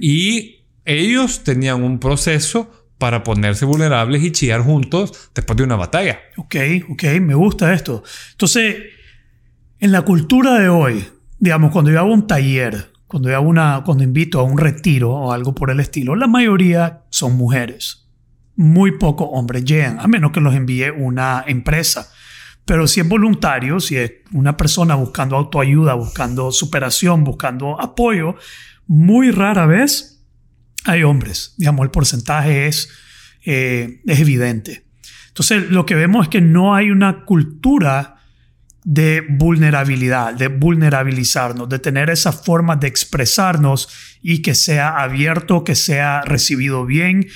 Y ellos tenían un proceso para ponerse vulnerables y chillar juntos después de una batalla. Ok, ok, me gusta esto. Entonces, en la cultura de hoy, digamos, cuando yo hago un taller cuando, yo una, invito a un retiro o algo por el estilo, la mayoría son mujeres. Muy pocos hombres llegan, a menos que los envíe una empresa. Pero si es voluntario, si es una persona buscando autoayuda, buscando superación, buscando apoyo, muy rara vez hay hombres. Digamos, el porcentaje es, eh, es evidente. Entonces, lo que vemos es que no hay una cultura de vulnerabilidad, de vulnerabilizarnos, de tener esa forma de expresarnos y que sea abierto, que sea recibido bien.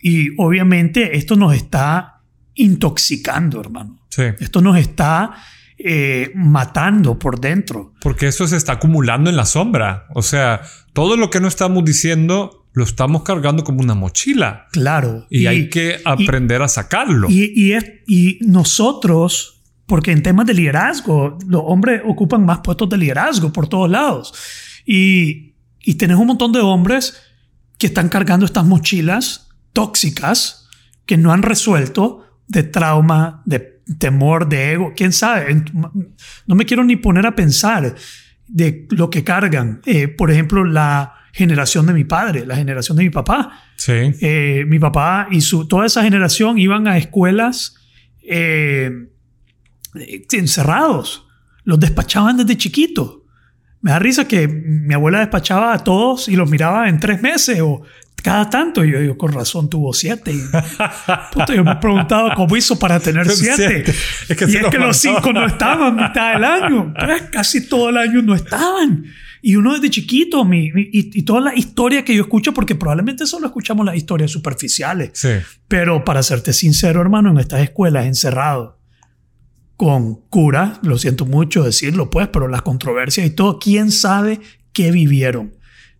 Y obviamente esto nos está intoxicando, hermano. Esto nos está eh, matando por dentro. Porque eso se está acumulando en la sombra. O sea, todo lo que no estamos diciendo lo estamos cargando como una mochila. Claro. Y, hay que aprender a sacarlo. Y, y, y nosotros porque en temas de liderazgo, los hombres ocupan más puestos de liderazgo por todos lados. Y, y tenés un montón de hombres que están cargando estas mochilas tóxicas que no han resuelto de trauma, de temor, de ego, quién sabe. No me quiero ni poner a pensar de lo que cargan. Eh, por ejemplo, la generación de mi padre, la generación de mi papá. Sí. Eh, mi papá y su, toda esa generación iban a escuelas eh, encerrados. Los despachaban desde chiquito. Me da risa que mi abuela despachaba a todos y los miraba en tres meses o cada tanto. Y yo digo, con razón tuvo siete. Y, yo me he preguntado cómo hizo para tener siete. y es que los cinco no estaban mitad del año. Pues, casi todo el año no estaban. Y uno desde chiquito, mi, y, toda la historia que yo escucho, porque probablemente solo escuchamos las historias superficiales. Pero para serte sincero, hermano, en estas escuelas encerrado con cura, lo siento mucho decirlo pues, pero las controversias y todo, ¿quién sabe qué vivieron?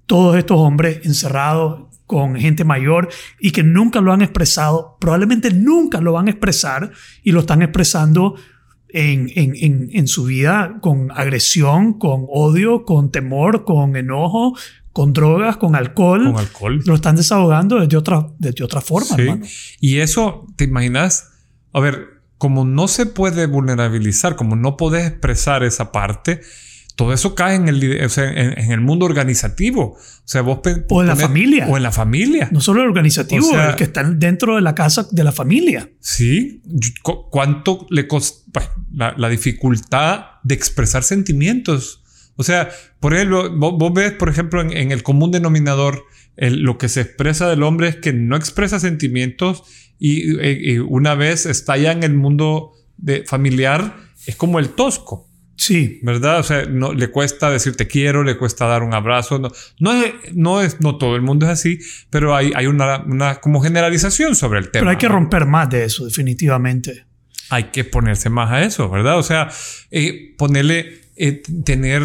Todos estos hombres encerrados con gente mayor y que nunca lo han expresado, probablemente nunca lo van a expresar y lo están expresando en, en, en, su vida con agresión, con odio, con temor, con enojo, con drogas, con alcohol. Con alcohol. Lo están desahogando desde otra, desde otra forma, Y eso, ¿te imaginas? a ver, como no se puede vulnerabilizar, como no puedes expresar esa parte, todo eso cae en el, en, el mundo organizativo. O sea, vos o en la familia. O en la familia. No solo el organizativo, el que está dentro de la casa de la familia. Sí. ¿Cuánto le costó la, dificultad de expresar sentimientos? O sea, por ejemplo, vos, ves, por ejemplo, en, el común denominador, lo que se expresa del hombre es que no expresa sentimientos y, y una vez está ya en el mundo de familiar, es como el tosco. Sí. ¿Verdad? O sea, no, le cuesta decir te quiero, le cuesta dar un abrazo. No, no, es, no, es, no todo el mundo es así, pero hay, hay una, una como generalización sobre el tema. Pero hay que romper más de eso, definitivamente. Hay que ponerse más a eso, ¿verdad? O sea, eh, ponerle, eh, tener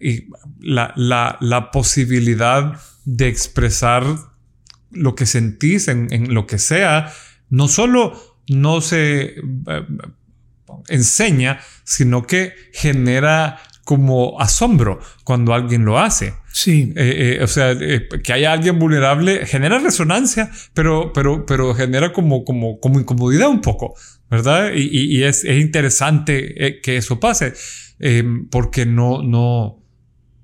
eh, la, la, la, posibilidad de expresar lo que sentís en, en lo que sea, no solo no se enseña, sino que genera como asombro cuando alguien lo hace. Sí. Eh, eh, o sea, eh, que haya alguien vulnerable genera resonancia, pero, pero, pero genera como, como, como incomodidad un poco, ¿verdad? Y, y, es, es, interesante que eso pase, porque no, no,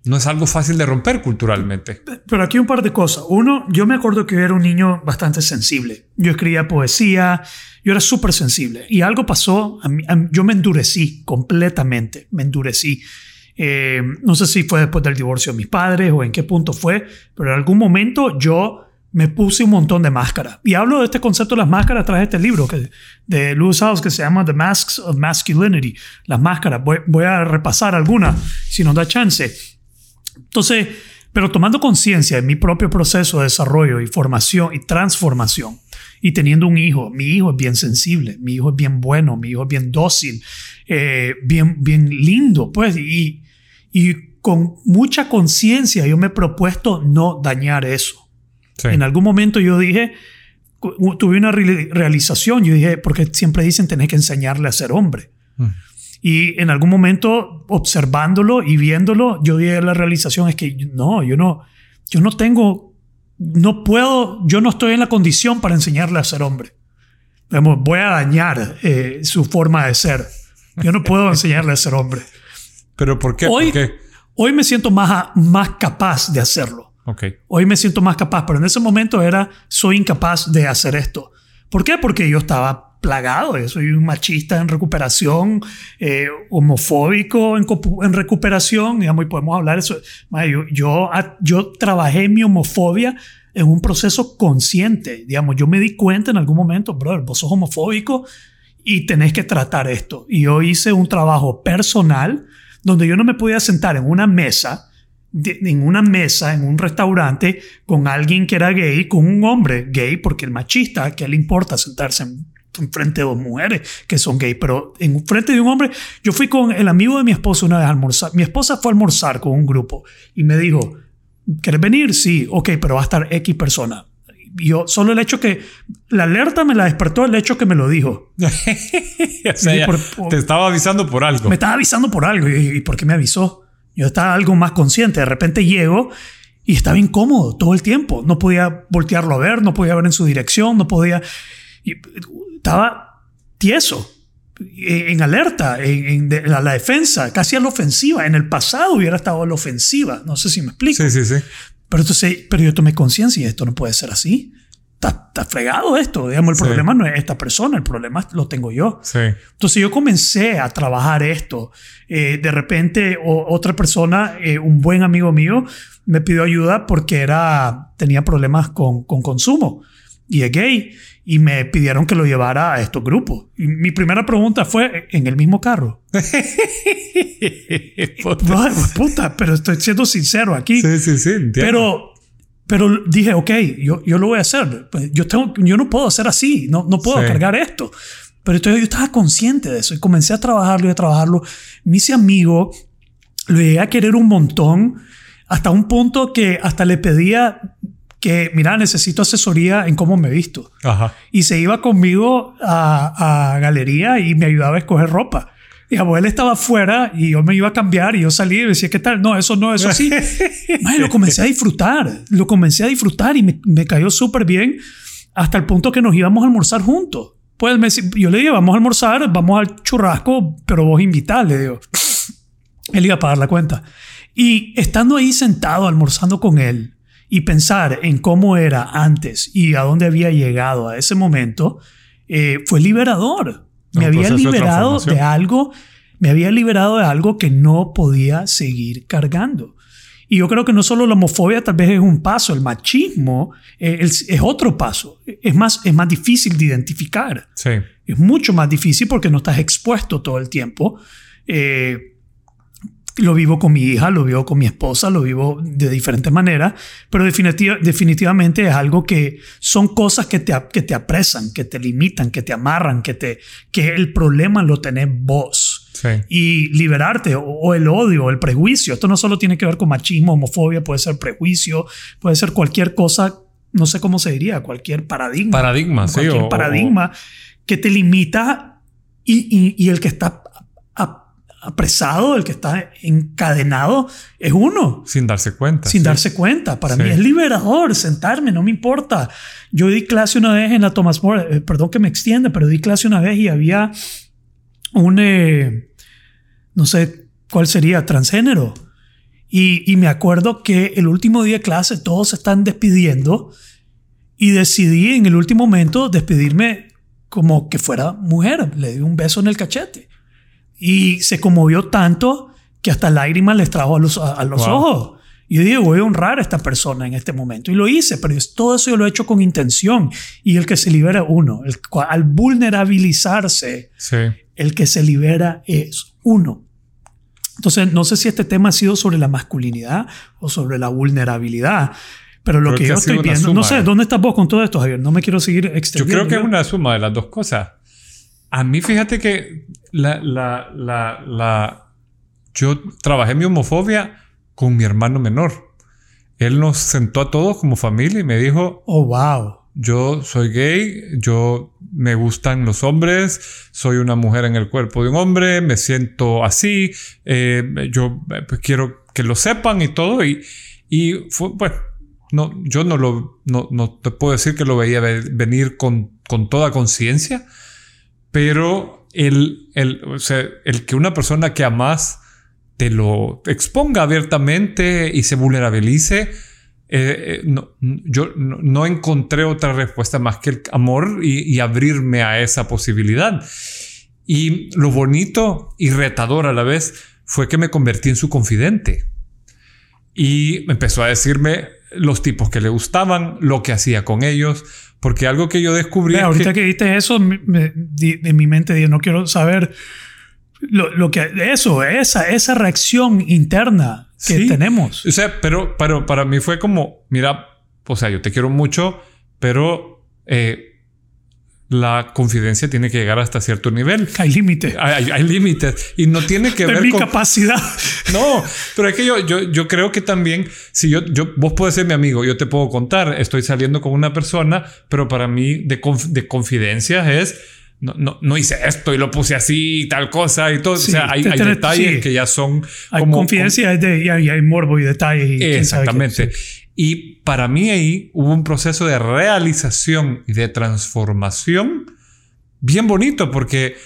no es algo fácil de romper culturalmente. Pero aquí un par de cosas. Uno, yo me acuerdo que yo era un niño bastante sensible. Yo escribía poesía, yo era súper sensible. Y algo pasó, yo me endurecí completamente, me endurecí. Eh, no sé si fue después del divorcio de mis padres o en qué punto fue, pero en algún momento yo me puse un montón de máscaras. Y hablo de este concepto de las máscaras tras este libro que, de Lewis House que se llama The Masks of Masculinity. Las máscaras. Voy, voy a repasar algunas si nos da chance. Entonces, pero tomando conciencia de mi propio proceso de desarrollo y formación y transformación, y teniendo un hijo, mi hijo es bien sensible, mi hijo es bien bueno, mi hijo es bien dócil, eh, bien, bien lindo, pues, y, y con mucha conciencia yo me he propuesto no dañar eso. En algún momento yo dije, tuve una realización, yo dije, porque siempre dicen tenés que enseñarle a ser hombre. Mm. Y en algún momento, observándolo y viéndolo, yo llegué a la realización es que no, yo no, yo no tengo no puedo, yo no estoy en la condición para enseñarle a ser hombre. voy a dañar eh, su forma de ser. Yo no puedo enseñarle a ser hombre. ¿Pero por qué? Hoy, ¿Por qué? hoy me siento más, más capaz de hacerlo. Okay. Hoy me siento más capaz, pero en ese momento era, soy incapaz de hacer esto. ¿Por qué? Porque yo estaba plagado. Yo soy un machista en recuperación, eh, homofóbico en, en, recuperación, digamos, y podemos hablar de eso. Yo, yo, yo trabajé mi homofobia en un proceso consciente. Digamos, yo me di cuenta en algún momento, brother, vos sos homofóbico y tenés que tratar esto. Y yo hice un trabajo personal donde yo no me podía sentar en una mesa en una mesa, en un restaurante, con alguien que era gay, con un hombre gay, porque el machista, que le importa sentarse en en frente de dos mujeres que son gay, pero en frente de un hombre, yo fui con el amigo de mi esposa una vez a almorzar. Mi esposa fue a almorzar con un grupo y me dijo, ¿quieres venir? Sí, ok, pero va a estar X persona. Yo, solo el hecho que la alerta me la despertó el hecho que me lo dijo. te estaba avisando por algo. Me estaba avisando por algo. ¿Y, ¿Y por qué me avisó? Yo estaba algo más consciente. De repente llego y estaba incómodo todo el tiempo. No podía voltearlo a ver, no podía ver en su dirección, no podía estaba tieso, en alerta, en, la, defensa, casi a la ofensiva. En el pasado hubiera estado a la ofensiva. No sé si me explico. Sí, sí, sí. Pero entonces, pero yo tomé conciencia y esto no puede ser así. Está, fregado esto. Digamos, el problema no es esta persona, el problema lo tengo yo. Sí. Entonces yo comencé a trabajar esto. Eh, de repente otra persona, eh, un buen amigo mío, me pidió ayuda porque era, tenía problemas con, con consumo y es gay y me pidieron que lo llevara a estos grupos. Y mi primera pregunta fue, ¿en el mismo carro? puta. pero estoy siendo sincero aquí. Sí, sí, sí. Pero, pero dije, ok, yo, yo lo voy a hacer. Pues, yo, tengo, yo no puedo hacer así, no, no puedo cargar esto. Pero entonces yo estaba consciente de eso y comencé a trabajarlo y a trabajarlo. Me hice amigo, lo llegué a querer un montón, hasta un punto que hasta le pedía que, mira, necesito asesoría en cómo me visto. Ajá. Y se iba conmigo a, a, galería y me ayudaba a escoger ropa. Y abuela estaba afuera y yo me iba a cambiar y yo salí y decía, ¿qué tal? No, eso no, eso sí. lo comencé a disfrutar, lo comencé a disfrutar y me, me cayó súper bien hasta el punto que nos íbamos a almorzar juntos. Pues me, yo le dije, vamos a almorzar, vamos al churrasco, pero vos invitás, le digo. Él iba a pagar la cuenta. Y estando ahí sentado almorzando con él y pensar en cómo era antes y a dónde había llegado a ese momento, eh, fue liberador. Me había liberado de algo, me había liberado de algo que no podía seguir cargando. Y yo creo que no solo la homofobia tal vez es un paso, el machismo eh, es, otro paso. Es más, es más difícil de identificar. Sí. Es mucho más difícil porque no estás expuesto todo el tiempo. Eh, lo vivo con mi hija, lo vivo con mi esposa, lo vivo de diferentes maneras, pero definitivamente es algo que son cosas que te, que te apresan, que te limitan, que te amarran, que, te, que el problema lo tenés vos. Y liberarte, o, el odio, el prejuicio. Esto no solo tiene que ver con machismo, homofobia, puede ser prejuicio, puede ser cualquier cosa, no sé cómo se diría, cualquier paradigma. Paradigma, sí. Cualquier paradigma que te limita y, y, el que está apresado, el que está encadenado, es uno. Sin darse cuenta. Sin darse cuenta. Para mí es liberador sentarme, no me importa. Yo di clase una vez en la Thomas More, eh, perdón que me extienda, pero di clase una vez y había un, eh, no sé cuál sería, transgénero. Y, y, me acuerdo que el último día de clase todos se están despidiendo y decidí en el último momento despedirme como que fuera mujer. Le di un beso en el cachete. Y se conmovió tanto que hasta lágrimas les trajo a los, a, los ojos. Y yo dije, voy a honrar a esta persona en este momento. Y lo hice, pero todo eso yo lo he hecho con intención. Y el que se libera uno, el, al vulnerabilizarse, el que se libera es uno. Entonces, no sé si este tema ha sido sobre la masculinidad o sobre la vulnerabilidad. Pero lo que, yo estoy viendo, no sé, ¿dónde estás vos con todo esto, Javier? No me quiero seguir extendiendo. Yo creo que es una suma de las dos cosas. A mí, fíjate que la, la, la, yo trabajé mi homofobia con mi hermano menor. Él nos sentó a todos como familia y me dijo, oh, wow. Yo soy gay, yo me gustan los hombres, soy una mujer en el cuerpo de un hombre, me siento así, eh, yo pues, quiero que lo sepan y todo. Y, y fue, pues, no, yo no lo, no, no te puedo decir que lo veía venir con, con toda conciencia, pero el, el, o sea, el que una persona que amas te lo exponga abiertamente y se vulnerabilice, eh, eh, yo no, encontré otra respuesta más que el amor y, abrirme a esa posibilidad. Y lo bonito y retador a la vez fue que me convertí en su confidente. Y empezó a decirme los tipos que le gustaban, lo que hacía con ellos, porque algo que yo descubrí... ahorita que, que viste eso, de mi mente dije, no quiero saber lo, que eso, esa, esa reacción interna que tenemos. O sea, pero, pero para mí fue como, mira, o sea, yo te quiero mucho, pero eh, la confidencia tiene que llegar hasta cierto nivel. Hay límites. Hay, límites. Y no tiene que de ver mi capacidad. No, pero es que yo, yo, yo creo que también, si yo, yo, vos puedes ser mi amigo, yo te puedo contar, estoy saliendo con una persona, pero para mí de, de confidencias es no, no, no, hice esto y lo puse así y tal cosa y todo. o sea, hay, hay detalles que ya son. Hay como, confidencia y, hay, morbo y detalles. Y exactamente. Y para mí ahí hubo un proceso de realización y de transformación bien bonito porque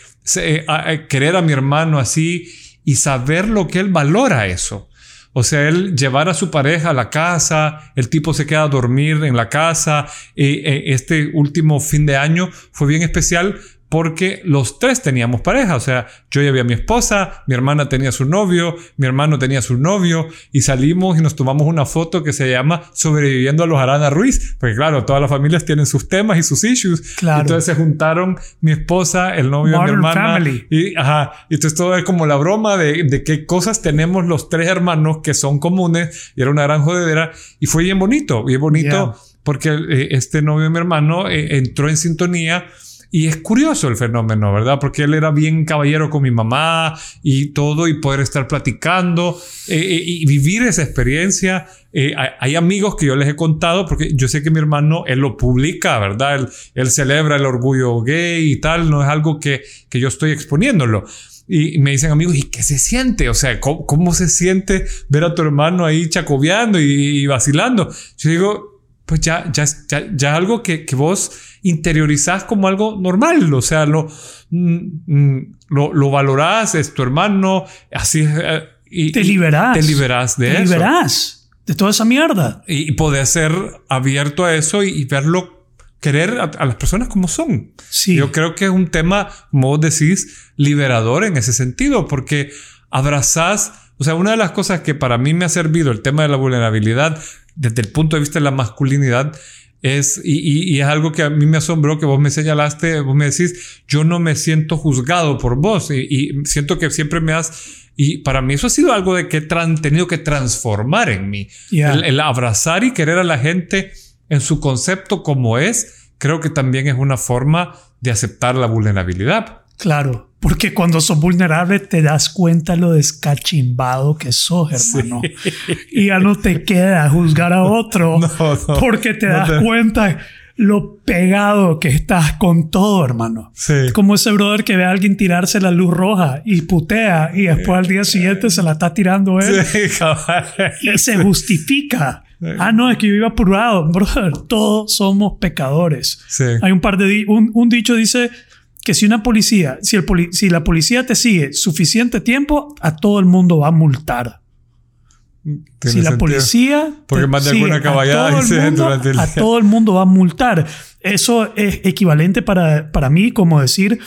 querer a mi hermano así y saber lo que él valora eso. O sea, él llevar a su pareja a la casa, el tipo se queda a dormir en la casa. Y, este último fin de año fue bien especial porque los tres teníamos pareja, o sea, yo ya había mi esposa, mi hermana tenía su novio, mi hermano tenía su novio y salimos y nos tomamos una foto que se llama Sobreviviendo a los Arana Ruiz, porque claro, todas las familias tienen sus temas y sus issues. Claro. Entonces se juntaron mi esposa, el novio de mi hermana y ajá, y entonces todo es como la broma de, de qué cosas tenemos los tres hermanos que son comunes y era una gran jodedera y fue bien bonito, bien bonito porque eh, este novio de mi hermano eh, entró en sintonía y es curioso el fenómeno, ¿verdad? Porque él era bien caballero con mi mamá y todo, y poder estar platicando eh, eh, y vivir esa experiencia. Eh, hay, amigos que yo les he contado, porque yo sé que mi hermano, él lo publica, ¿verdad? Él, celebra el orgullo gay y tal, no es algo que, que yo estoy exponiéndolo. Y me dicen amigos, ¿y qué se siente? O sea, ¿cómo, se siente ver a tu hermano ahí chacobeando y, y vacilando? Yo digo, pues ya, ya, ya, ya algo que, que, vos interiorizás como algo normal, o sea, lo, mm, mm, lo, lo valorás, es tu hermano, así... Eh, y, te liberás. Te liberás de te eso. liberás de toda esa mierda. Y, y poder ser abierto a eso y, y verlo, querer a, a, las personas como son. Sí. Yo creo que es un tema, como vos decís, liberador en ese sentido, porque abrazás, o sea, una de las cosas que para mí me ha servido el tema de la vulnerabilidad desde el punto de vista de la masculinidad es, y, y, y, es algo que a mí me asombró que vos me señalaste, vos me decís, yo no me siento juzgado por vos y, y siento que siempre me has... Y para mí eso ha sido algo de que he tenido que transformar en mí. Yeah. El, el abrazar y querer a la gente en su concepto como es, creo que también es una forma de aceptar la vulnerabilidad. Claro, porque cuando sos vulnerable te das cuenta lo descachimbado que sos, hermano. Sí. Y ya no te queda juzgar a otro no, no, porque te no das te... cuenta lo pegado que estás con todo, hermano. Sí. Como ese brother que ve a alguien tirarse la luz roja y putea y después al día siguiente se la está tirando él. Sí, y se justifica. Ah, no, es que yo iba apurado. Brother, todos somos pecadores. Sí. Hay un par de... Un, un dicho dice que si una policía, si, el poli si la policía te sigue suficiente tiempo, a todo el mundo va a multar. Si la policía porque más de alguna caballada dice mundo, durante el a todo el mundo va a multar. Eso es equivalente para, para mí como decir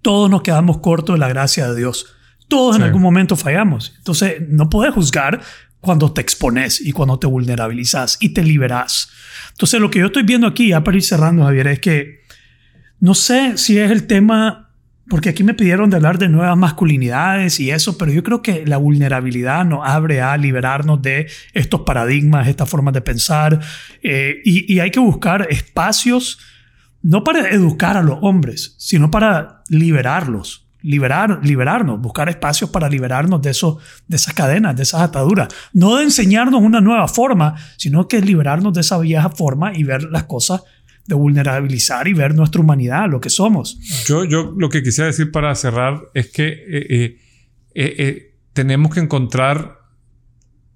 todos nos quedamos cortos de la gracia de Dios. Todos sí. en algún momento fallamos. Entonces no puedes juzgar cuando te expones y cuando te vulnerabilizas y te liberas. Entonces lo que yo estoy viendo aquí, ya para ir cerrando Javier, es que no sé si es el tema porque aquí me pidieron de hablar de nuevas masculinidades y eso, pero yo creo que la vulnerabilidad nos abre a liberarnos de estos paradigmas, estas formas de pensar, eh, y, hay que buscar espacios, no para educar a los hombres, sino para liberarlos, liberar, liberarnos, buscar espacios para liberarnos de, eso, de esas cadenas, de esas ataduras. No de enseñarnos una nueva forma, sino que liberarnos de esa vieja forma y ver las cosas de vulnerabilizar y ver nuestra humanidad, lo que somos. Yo, yo lo que quisiera decir para cerrar es que eh, eh, eh, tenemos que encontrar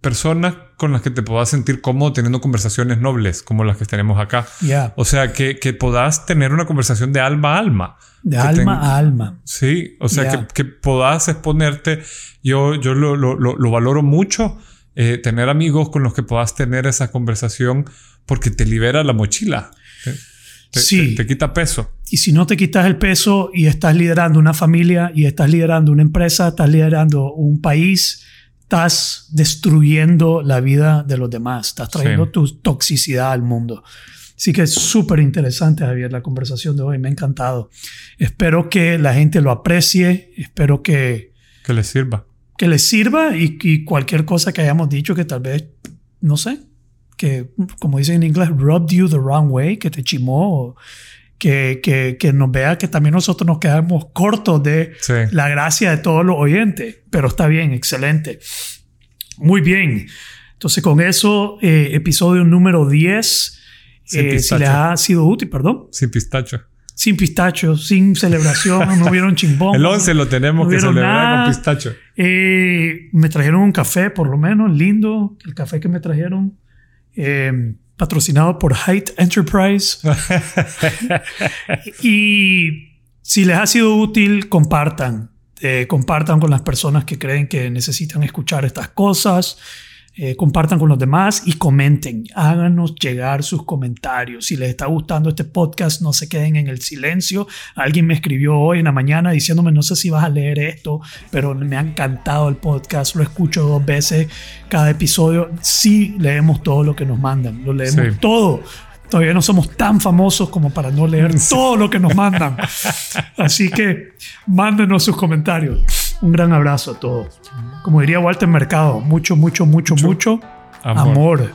personas con las que te puedas sentir cómodo teniendo conversaciones nobles como las que tenemos acá. Yeah. O sea, que, que puedas tener una conversación de alma a alma. De alma a alma. Sí, o sea, yeah. que, que puedas exponerte. Yo, yo lo, lo, lo valoro mucho, tener amigos con los que puedas tener esa conversación porque te libera la mochila. Te, sí. Te, te, quita peso. Y si no te quitas el peso y estás liderando una familia y estás liderando una empresa, estás liderando un país, estás destruyendo la vida de los demás, estás trayendo sí. tu toxicidad al mundo. Así que es súper interesante, Javier, la conversación de hoy. Me ha encantado. Espero que la gente lo aprecie. Espero que... Que les sirva. Que les sirva y, y cualquier cosa que hayamos dicho que tal vez, no sé, que, como dicen en inglés, rubbed you the wrong way, que te chimó, que, que, que nos vea que también nosotros nos quedamos cortos de sí. la gracia de todos los oyentes. Pero está bien, excelente. Muy bien. Entonces, con eso, eh, episodio número 10. Eh, si les ha sido útil, perdón. Sin pistacho. Sin pistacho, sin celebración, no vieron chimbón. El 11 lo tenemos no que celebrar nada. con pistacho. Eh, me trajeron un café, por lo menos, lindo. El café que me trajeron eh, patrocinado por Height Enterprise. y si les ha sido útil, compartan. Eh, compartan con las personas que creen que necesitan escuchar estas cosas. Eh, compartan con los demás y comenten. Háganos llegar sus comentarios. Si les está gustando este podcast, no se queden en el silencio. Alguien me escribió hoy en la mañana diciéndome, no sé si vas a leer esto, pero me ha encantado el podcast. Lo escucho dos veces cada episodio. Sí leemos todo lo que nos mandan. Lo leemos sí. todo. Todavía no somos tan famosos como para no leer todo lo que nos mandan. Así que mándenos sus comentarios. Un gran abrazo a todos. Como diría Walter Mercado, mucho, mucho, mucho, mucho, mucho amor. amor.